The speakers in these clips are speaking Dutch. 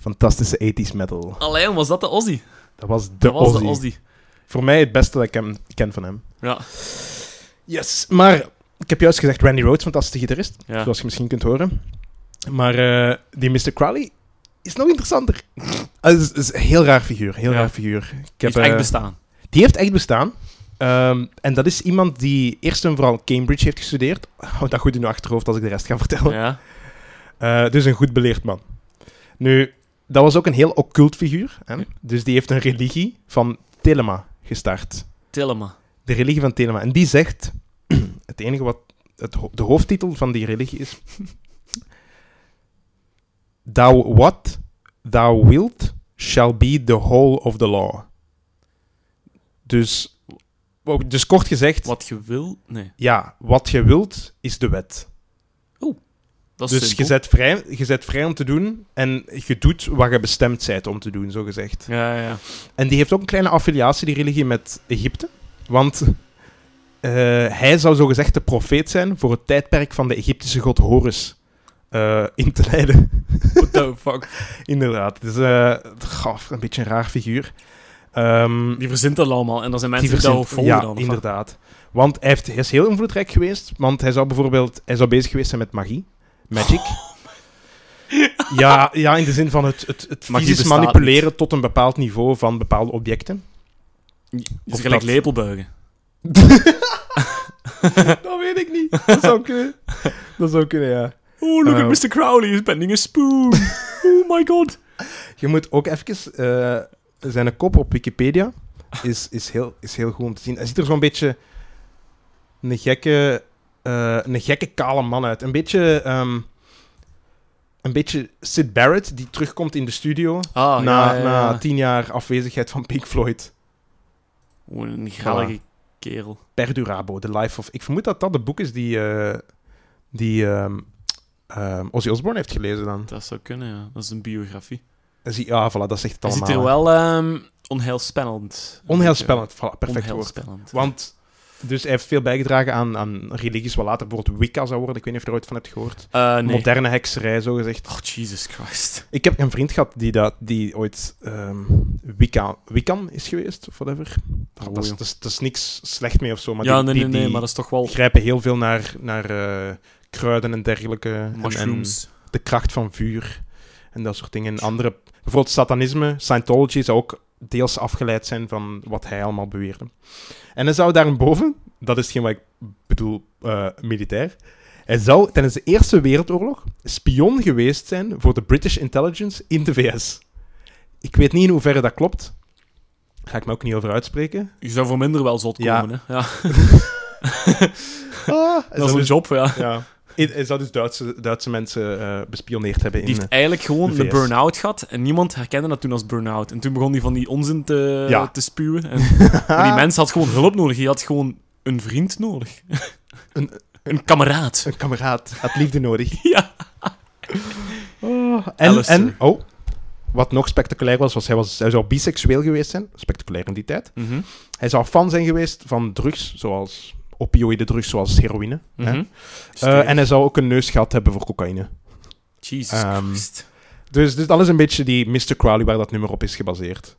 fantastische 80s metal. Allee, was dat de Ozzy? Dat was de Dat was Ozzy. de Ozzy. Voor mij het beste dat ik hem ken van hem. Ja. Yes, maar ik heb juist gezegd Randy Rhoads, fantastische gitarist, Ja. zoals je misschien kunt horen. Maar eh, die Mr. Crowley is nog interessanter. Het is, is een heel raar figuur, heel Ja. raar figuur. Ik Die heeft echt eh, bestaan. Die heeft echt bestaan. Ehm, en dat is iemand die eerst en vooral Cambridge heeft gestudeerd. Hou dat goed in je achterhoofd als ik de rest ga vertellen. Ja. Eh, dus een goed beleerd man. Nu, dat was ook een heel occult figuur. Hè? Dus die heeft een religie van Telema gestart. Tillema. De religie van Telema. En die zegt... het enige wat... Het, ho- de hoofdtitel van die religie is... Thou what thou wilt shall be the whole of the law. Dus... Dus kort gezegd... Wat je wil? Nee. Ja, wat je wilt is de wet. Dat is Dus je zet, vrij, je zet vrij om te doen en je doet wat je bestemd bent om te doen, zo gezegd. Ja, ja. En die heeft ook een kleine affiliatie, die religie, met Egypte. Want eh, hij zou zogezegd de profeet zijn voor het tijdperk van de Egyptische god Horus eh, in te leiden. What the fuck? Inderdaad. Het is eh, een beetje een raar figuur. Ehm, Die verzint dat allemaal. En dan zijn mensen die die, verzint- volgen ja, dan. inderdaad. Want hij, heeft, hij is heel invloedrijk geweest. Want hij zou bijvoorbeeld hij zou bezig geweest zijn met magie. Magic. Ja, ja, in de zin van het, het, het fysisch manipuleren tot een bepaald niveau van bepaalde objecten. Is Of gelijk dat- lepelbuigen. dat weet ik niet. Dat zou kunnen. Dat zou kunnen, ja. Oh, look Eh, at Mr. Crowley, he's bending a spoon. oh my god. Je moet ook even... eh, zijn kop op Wikipedia is, is, heel, is heel goed om te zien. Hij ziet er zo'n beetje... Een gekke... eh, een gekke kale man uit. Een beetje... ehm, een beetje Sid Barrett, die terugkomt in de studio Ah, na, ja, ja, na tien jaar afwezigheid van Pink Floyd. Een grallige kerel. Perdurabo, The Life of... Ik vermoed dat dat de boek is die, eh, die ehm, ehm, Ozzy Osbourne heeft gelezen dan. Dat zou kunnen, ja. Dat is een biografie. Ja, voilà, dat zegt het allemaal. ziet er wel onheilspellend. Onheilspellend, voilà, perfect woord. Onheilspellend. Want dus hij heeft veel bijgedragen aan, aan religies wat later bijvoorbeeld Wicca zou worden. Ik weet niet of je er ooit van hebt gehoord. Eh, nee. Moderne hekserij, zo gezegd. Oh, Jesus Christ. Ik heb een vriend gehad die, dat, die ooit ehm Wicca, Wiccan is geweest, of whatever. Oh, dat, is, dat, is, dat is niks slecht mee of zo, maar ja, die, nee, die, nee, nee, maar dat is toch wel grijpen heel veel naar, naar eh, kruiden en dergelijke. En- En, mushrooms. de kracht van vuur en dat soort dingen. En andere, bijvoorbeeld satanisme, Scientology zou ook deels afgeleid zijn van wat hij allemaal beweerde. En hij zou daarboven, dat is hetgeen wat ik bedoel, eh, militair, hij zou tijdens de Eerste Wereldoorlog spion geweest zijn voor de British Intelligence in de VS. Ik weet niet in hoeverre dat klopt. Daar ga ik me ook niet over uitspreken. Je zou voor minder wel zot Ja. komen, hè. Ja, Ah, dat is zou een dus, job, ja. ja, hij zou dus Duitse, Duitse mensen eh, bespioneerd hebben. Die in, heeft eigenlijk gewoon de een burn-out gehad en niemand herkende dat toen als burn-out. En toen begon hij van die onzin te, Ja. te spuwen. En, maar die mens had gewoon hulp nodig. Hij had gewoon een vriend nodig. Een- een kameraad. Een kameraad had liefde nodig. Ja. Oh, en, en, oh, wat nog spectaculair was, was hij, was hij zou biseksueel geweest zijn. Spectaculair in die tijd. Mhm. Hij zou fan zijn geweest van drugs, zoals opioïde drugs, zoals heroïne. hè. Mhm. Eh, en hij zou ook een neus gehad hebben voor cocaïne. Jesus Ehm, Christ. Dus, dus dat is een beetje die Mr. Crowley waar dat nummer op is gebaseerd.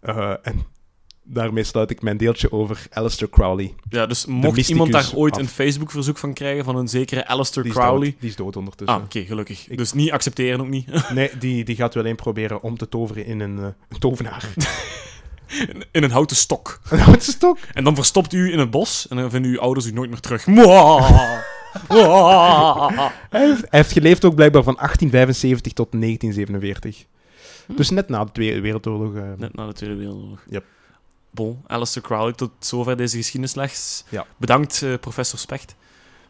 Eh, en daarmee sluit ik mijn deeltje over Alistair Crowley. Ja, dus mocht iemand daar ooit af. een Facebook-verzoek van krijgen van een zekere Alistair Die Crowley... dood, die is dood ondertussen. Ah, oké, gelukkig. Ik- Dus niet accepteren ook niet. Nee, die, die gaat wel een proberen om te toveren in een, eh, een tovenaar. In- In een houten stok. een houten stok. En dan verstopt u in het bos en dan vinden uw ouders u nooit meer terug. Hij heeft, hij heeft geleefd ook blijkbaar van 1875 tot 1947. Dus net na de Tweede Wereldoorlog. eh, Net na de Tweede Wereldoorlog. Yep. Bon, Alistair Crowley, tot zover deze geschiedenisles. Ja. Bedankt, eh, professor Specht.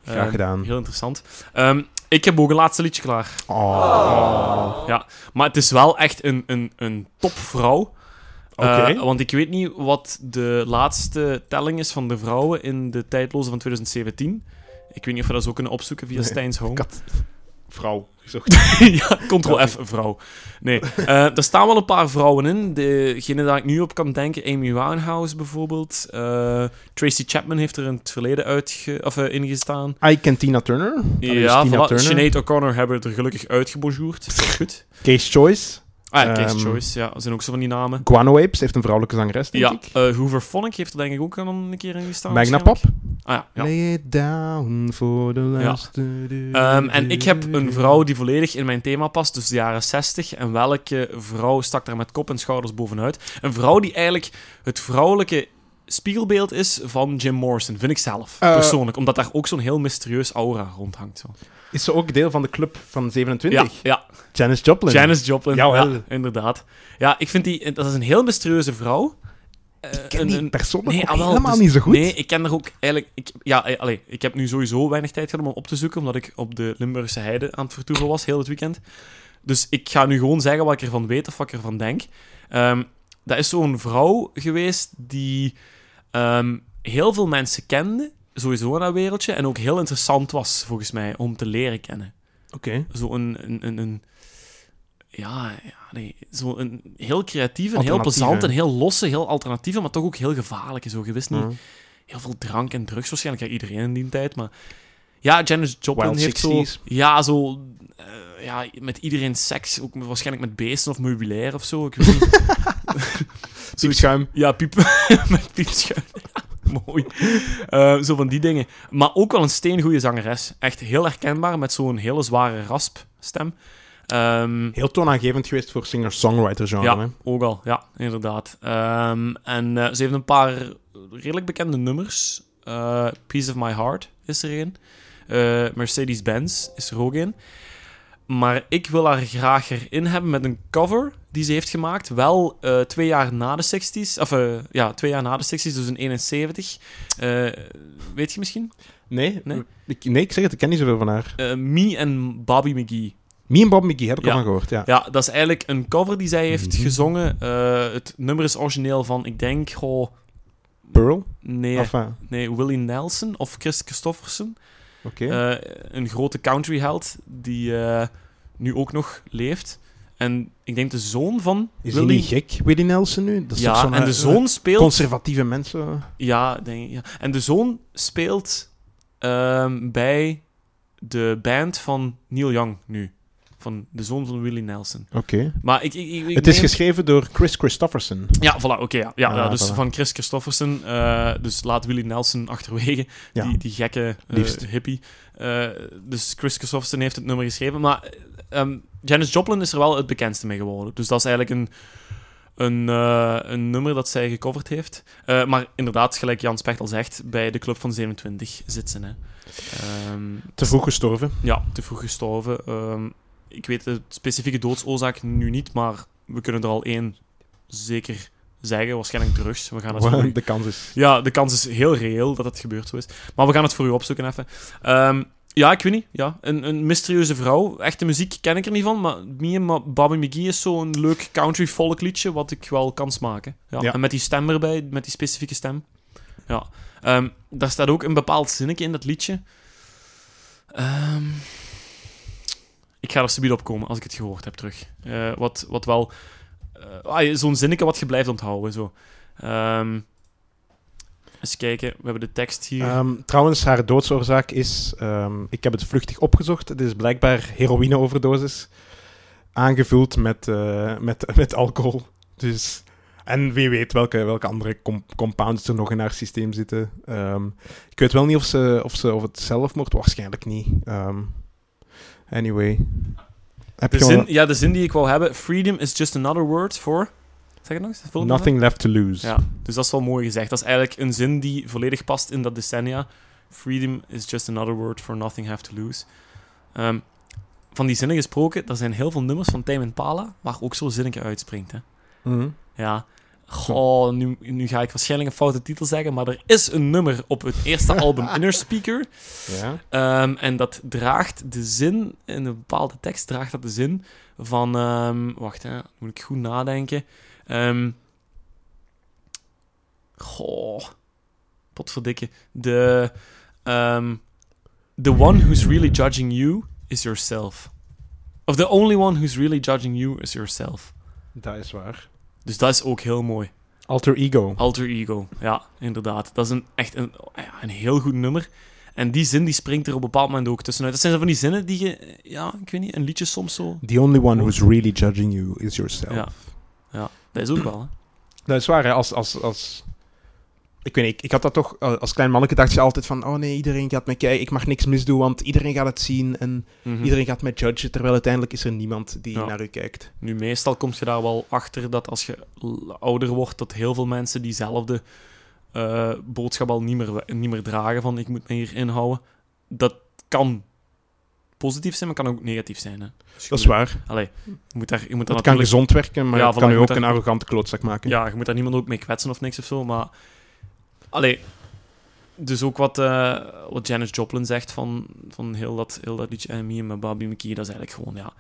Graag Eh, gedaan. Heel interessant. Ehm, ik heb ook een laatste liedje klaar. Oh. Ja, maar het is wel echt een, een, een topvrouw. Eh, want ik weet niet wat de laatste telling is van de vrouwen in de tijdloze van 2017. Ik weet niet of we dat zo kunnen opzoeken via Nee, Stijns Home. Kat. Vrouw gezocht. ja, Ctrl-F, vrouw. Nee, eh, er staan wel een paar vrouwen in. Degene daar ik nu op kan denken, Amy Winehouse bijvoorbeeld. Eh, Tracy Chapman heeft er in het verleden uitge of, ingestaan. I Can Tina Turner. Dat Ja, Tina voilà. Turner. Sinead O'Connor hebben er gelukkig uitgebonjourd. Goed. Case Choice. Ah ja, Case Ehm, Choice, ja. Dat zijn ook zo van die namen. Guano Apes heeft een vrouwelijke zangeres, denk Ja, ik. eh Hoover Phonic heeft er denk ik ook al een keer in gestaan. Magna Pop. Ah ja, ja. Lay it down for the last... Ehm, en ik heb een vrouw die volledig in mijn thema past, dus de jaren 60. En welke vrouw stak daar met kop en schouders bovenuit? Een vrouw die eigenlijk het vrouwelijke spiegelbeeld is van Jim Morrison, vind ik zelf, Eh, persoonlijk. Omdat daar ook zo'n heel mysterieus aura rondhangt. Zo. Is ze ook deel van de club van Ja, 27? ja, Janis Joplin. Janis Joplin. Jawel. Ja, inderdaad. Ja, ik vind die... Dat is een heel mysterieuze vrouw. Eh, Ik ken een- die ook ah, helemaal dus- niet zo goed. Nee, ik ken er ook eigenlijk... Ik, ja, eh, allee, ik heb nu sowieso weinig tijd gehad om op te zoeken, omdat ik op de Limburgse heide aan het vertoeven was, heel het weekend. Dus ik ga nu gewoon zeggen wat ik ervan weet of wat ik ervan denk. Ehm, dat is zo'n vrouw geweest die ehm, heel veel mensen kende, sowieso in dat wereldje, en ook heel interessant was, volgens mij, om te leren kennen. Oké. Zo een... een, een, een ja, ja nee, zo een heel creatieve, en heel plezant en heel losse, heel alternatieve, maar toch ook heel gevaarlijke. Zo, je wist niet heel veel drank en drugs waarschijnlijk. Ja, iedereen in die tijd, maar... Ja, Janis Joplin Wild heeft zo... 60s. Ja, zo... eh, ja, met iedereen seks. Ook waarschijnlijk met beesten of meubilair of zo. Ik weet niet. Piepschuim. Ja, piep... met piepschuim. Mooi. Eh, zo van die dingen. Maar ook wel een steengoede zangeres. Echt heel herkenbaar, met zo'n hele zware raspstem. Ehm Heel toonaangevend geweest voor singer-songwriter genre. ja, hè. ook al. Ja, inderdaad. Ehm, en eh, ze heeft een paar redelijk bekende nummers. Eh Piece of My Heart is er een. Mercedes-Benz is er ook een. Maar ik wil haar graag erin hebben met een cover die ze heeft gemaakt. Wel eh, twee jaar na de 60s. Of eh, ja, twee jaar na de 60s, dus in 71. Eh, weet je misschien? Nee? Nee? Ik, nee, ik zeg het, ik ken niet zoveel van haar. Me en Bobby McGee. Me en Bob McGee heb ik Ja. al van gehoord, ja. Ja, dat is eigenlijk een cover die zij heeft Mhm. gezongen. Het nummer is origineel van, ik denk, goh, Pearl? nee, Enfin, nee, Willie Nelson of Chris Christofferson. oké. Een grote countryheld die nu ook nog leeft. En ik denk de zoon van Is hij Willie... niet gek, Willie Nelson nu? Dat is ja, en de eh, zoon speelt... Conservatieve mensen. Ja, denk ik, ja. En de zoon speelt ehm, bij de band van Neil Young nu. Van de zoon van Willie Nelson. Oké. Maar ik, ik, ik, ik Het is neem- geschreven door Chris Christofferson. Ja, voilà, oké. ja. Ja, Ah, ja, dus voilà. van Chris Christofferson. eh, dus laat Willie Nelson achterwege. Ja. Die, die gekke eh, Liefst. hippie. Eh, dus Chris Christofferson heeft het nummer geschreven. Maar ehm Janis Joplin is er wel het bekendste mee geworden. Dus dat is eigenlijk een, een, eh, een nummer dat zij gecoverd heeft. Eh, maar inderdaad, gelijk Jan Specht al zegt, bij de Club van 27 zit ze. Hè. Ehm, Te vroeg gestorven. ja, te vroeg gestorven. Ehm, ik weet de specifieke doodsoorzaak nu niet, maar we kunnen er al één zeker zeggen. Waarschijnlijk drugs. We gaan het voor u... De kans is... Ja, de kans is heel reëel dat het gebeurd zo is. Maar we gaan het voor u opzoeken even. Ehm, ja, ik weet niet. Ja, een, een mysterieuze vrouw. Echte muziek ken ik er niet van, maar Me en Ma- Bobby McGee is zo'n leuk country folk liedje wat ik wel kan smaken. Ja. Ja. En met die stem erbij, met die specifieke stem. Ja. Ehm, daar staat ook een bepaald zinnetje in dat liedje. Ehm, ik ga er subiet op komen als ik het gehoord heb terug. Eh, wat, wat wel... eh, ah, Zo'n zinnetje wat je blijft onthouden. Zo. Ehm, eens kijken, we hebben de tekst hier. Ehm, trouwens, haar doodsoorzaak is... ehm, ik heb het vluchtig opgezocht. Het is blijkbaar heroïne-overdosis. Aangevuld met, eh, met, met alcohol. Dus... En wie weet welke, welke andere com- compounds er nog in haar systeem zitten. Ehm, ik weet wel niet of, ze, of, ze, of het zelfmoord... Waarschijnlijk niet. Anyway. Heb de, je zin, wel- ja, de zin die ik wou hebben. Freedom is just another word for... Zeg het nog eens? Vul het nog Nothing left to lose. Ja, dus dat is wel mooi gezegd. Dat is eigenlijk een zin die volledig past in dat decennia. Freedom is just another word for nothing have to lose. Ehm, van die zinnen gesproken, er zijn heel veel nummers van Tame Impala waar ook zo'n zinnetje uitspringt. Hè? Mhm. Ja. Goh, nu, nu ga ik waarschijnlijk een foute titel zeggen, maar er is een nummer op het eerste album Inner Speaker. Ja. Ehm, en dat draagt de zin, in een bepaalde tekst draagt dat de zin van... ehm, wacht, hè, moet ik goed nadenken. Ehm goh, potverdikke. De... ehm, the one who's really judging you is yourself. Of the only one who's really judging you is yourself. Dat is waar. Dus dat is ook heel mooi. Alter ego. Alter Ego, ja, inderdaad. Dat is een, echt een, een heel goed nummer. En die zin die springt er op een bepaald moment ook tussenuit. Dat zijn zo van die zinnen die je, ja, ik weet niet, een liedje soms zo. The only one who's really judging you is yourself. Ja. Ja, dat is ook wel, hè. Dat is waar, hè. Als, als, als... Ik weet niet, ik, ik had dat toch... eh, Als klein manneke dacht je altijd van... Oh nee, iedereen gaat mij kijken. Ik mag niks misdoen, want iedereen gaat het zien. En Mhm. iedereen gaat mij judgen. Terwijl uiteindelijk is er niemand die Ja. naar u kijkt. Nu, meestal kom je daar wel achter dat als je ouder wordt, dat heel veel mensen diezelfde eh, boodschap al niet meer, niet meer dragen van ik moet me hier inhouden. Dat kan positief zijn, maar kan ook negatief zijn. Hè. Dus Dat is waar. Allee, je moet daar, je moet daar Het kan gezond werken, maar Ja, het kan je ook een arrogante klootzak maken. Ja, je moet daar niemand ook mee kwetsen of niks of zo, maar... Allee, dus ook wat, eh, wat Janis Joplin zegt van, van heel, dat, heel dat liedje en Me and My Bobby McKee, dat is eigenlijk gewoon, ja,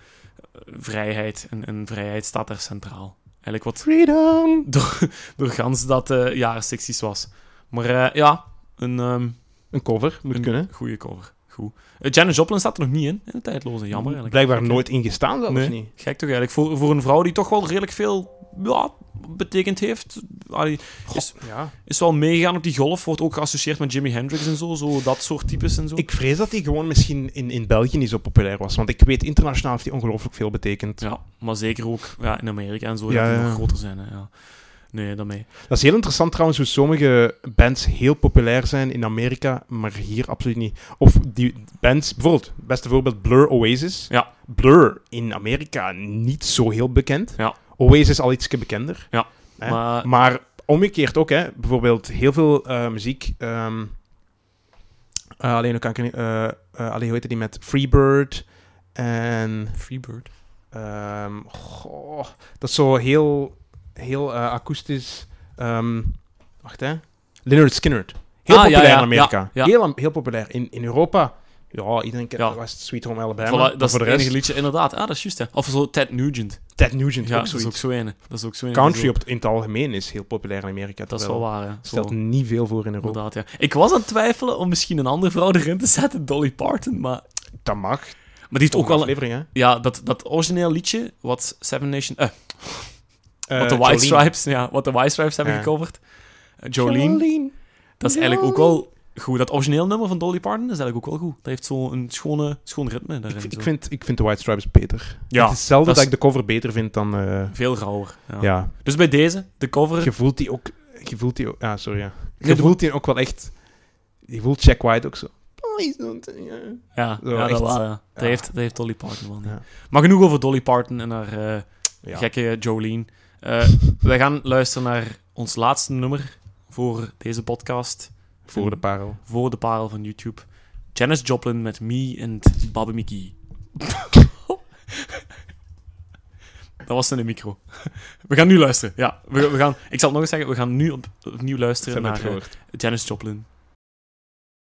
eh, vrijheid. En, en vrijheid staat daar centraal. Eigenlijk wat Freedom! door, door gans dat eh jaren 60's was. Maar eh, ja, een, ehm Een cover, moet een kunnen. goede cover. Goed. Eh, Janis Joplin staat er nog niet in, in de tijdloze. Jammer eigenlijk. Blijkbaar Gek, nooit ingestaan, zelfs Nee. niet. Gek toch eigenlijk. Voor, voor een vrouw die toch wel redelijk veel ja, betekend heeft. Allee, is, Ja. is wel meegegaan op die golf. Wordt ook geassocieerd met Jimi Hendrix en zo. zo dat soort types en zo. Ik vrees dat hij gewoon misschien in, in België niet zo populair was. Want ik weet, internationaal heeft hij ongelooflijk veel betekend. Ja, maar zeker ook ja, in Amerika en zo. Ja, dat die nog groter zijn. Hè, ja. Nee, daarmee. Dat is heel interessant trouwens hoe sommige bands heel populair zijn in Amerika, maar hier absoluut niet. Of die bands, bijvoorbeeld, beste voorbeeld Blur Oasis. Ja. Blur in Amerika niet zo heel bekend. Ja. Oasis al iets bekender. Ja. Hè? Maar Maar omgekeerd ook, hè. bijvoorbeeld heel veel eh, muziek. ehm eh, alleen, hoe kan ik eh, eh, alleen, hoe heette die met Freebird en. Freebird. ehm, goh, dat is zo heel, heel eh, akoestisch. ehm, wacht hè. Leonard Skinner. Heel Ah, populair ja, in Amerika. ja, ja. Heel, heel populair. In, in Europa, ja, iedereen kent was Sweet Home Alabama. Voilà, dat is voor het enige liedje, inderdaad. Ah, dat is juist, hè. Of zo Ted Nugent. Ted Nugent Ja, ook dat is ook zo. Dat is ook zo ene. Country Zo- op, in het algemeen is heel populair in Amerika. Dat is wel waar, hè. stelt Zo, niet veel voor in Europa. inderdaad, ja. Ik was aan het twijfelen om misschien een andere vrouw erin te zetten, Dolly Parton, maar... Dat mag. Maar die heeft ook wel... een-. Ja, dat, dat origineel liedje, wat Seven Nation... Eh, wat de White. Stripes, ja, wat de White Stripes hebben Ja. gecoverd. Eh, Jolene, dat is eigenlijk ook wel goed. Dat origineel nummer van Dolly Parton is eigenlijk ook wel goed. Dat heeft zo'n schone, schoon ritme daarin. Ik, ik, vind, ik vind de White Stripes beter. Ja, het is zelden dat dat, is- ik de cover beter vind dan... eh, Veel rauwer. Ja. ja. Dus bij deze, de cover... Je voelt die ook... Je voelt die ook... Ah, sorry, ja. Je voelt die ook wel echt... Je voelt Jack White ook zo. Please don't... ja. Ja, Zo, ja, dat, wel, ja. dat, heeft, dat heeft Dolly Parton wel niet. Maar genoeg over Dolly Parton en haar eh, Ja. gekke Jolene. Eh, wij gaan luisteren naar ons laatste nummer voor deze podcast. Voor de parel. Voor de parel van YouTube. Janis Joplin met Me en Bobby McGee. Dat was in de micro. We gaan nu luisteren. Ja, we, we gaan, ik zal het nog eens zeggen. We gaan nu op, opnieuw luisteren naar eh. Janis Joplin